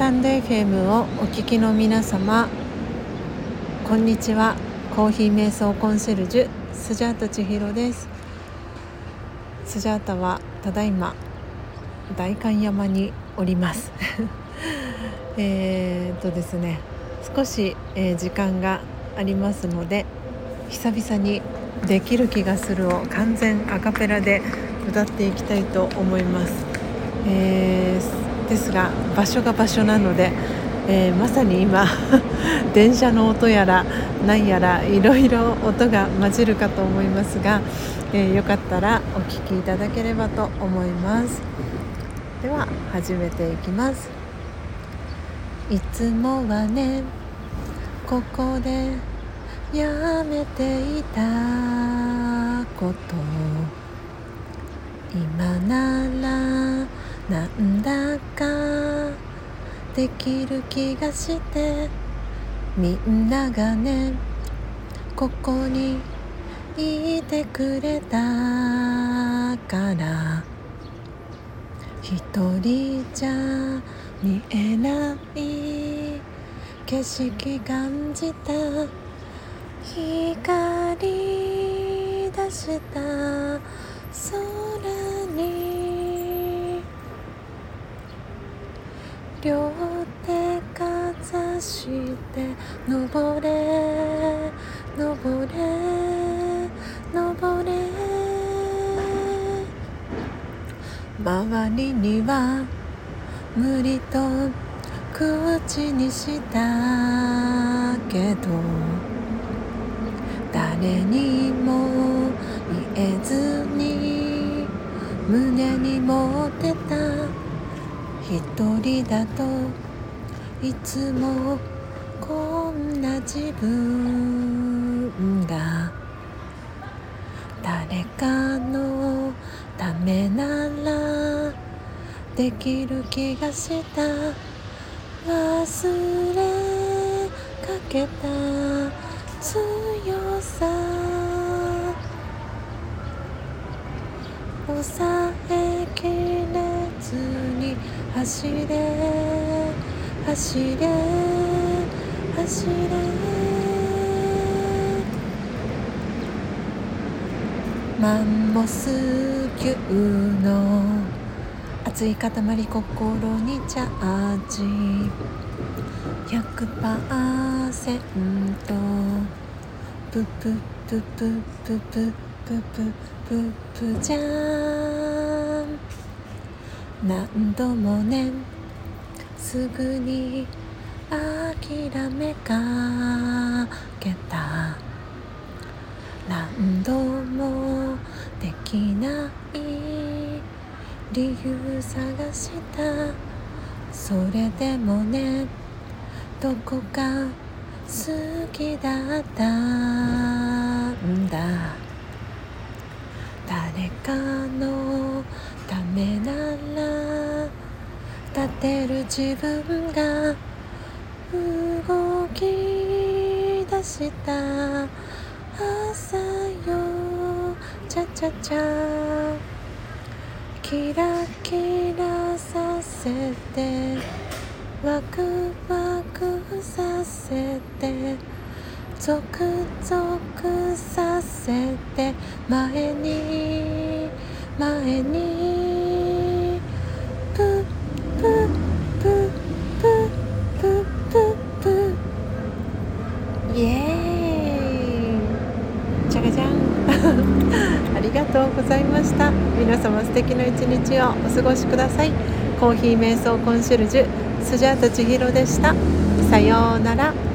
タンド FM をお聞きの皆様こんにちは。コーヒー瞑想コンシェルジュスジャータ千尋です。スジャータはただいま代官山におります。えっとですね少し、えー、時間がありますので久々にできる気がするを完全アカペラで歌っていきたいと思います、えー、ですが場所が場所なので、えー、まさに今 電車の音やら何やらいろいろ音が混じるかと思いますが、えー、よかったらお聴きいただければと思います。では始めていきます。いつもはねここでやめていたこと。今ならなんだかできる気がしてみんながねここにいてくれたから。一人じゃ見えない景色感じた。光出した。空に両手かざして登れ登れ登れ。周りには無理と口にしたけど誰にも言えずに胸に持ってた一人だといつもこんな自分が誰かのためならできる気がした。忘れかけた。強さ。抑え走れ走れ走れ。マンモス級の熱い塊心にチャージ。100%ププププププププププじゃん何度もねすぐに諦めかけた。何度もできない理由探した。それでもねどこか好きだったんだ。誰かの立てる自分が動き出した朝よチャチャチャキラキラさせてワクワクさせてゾクゾクさせて。前に前にプププププププイエーイじゃがじゃん ありがとうございました。皆様素敵な一日をお過ごしください。コーヒー瞑想コンシェルジュスジャータ千尋でした。さようなら。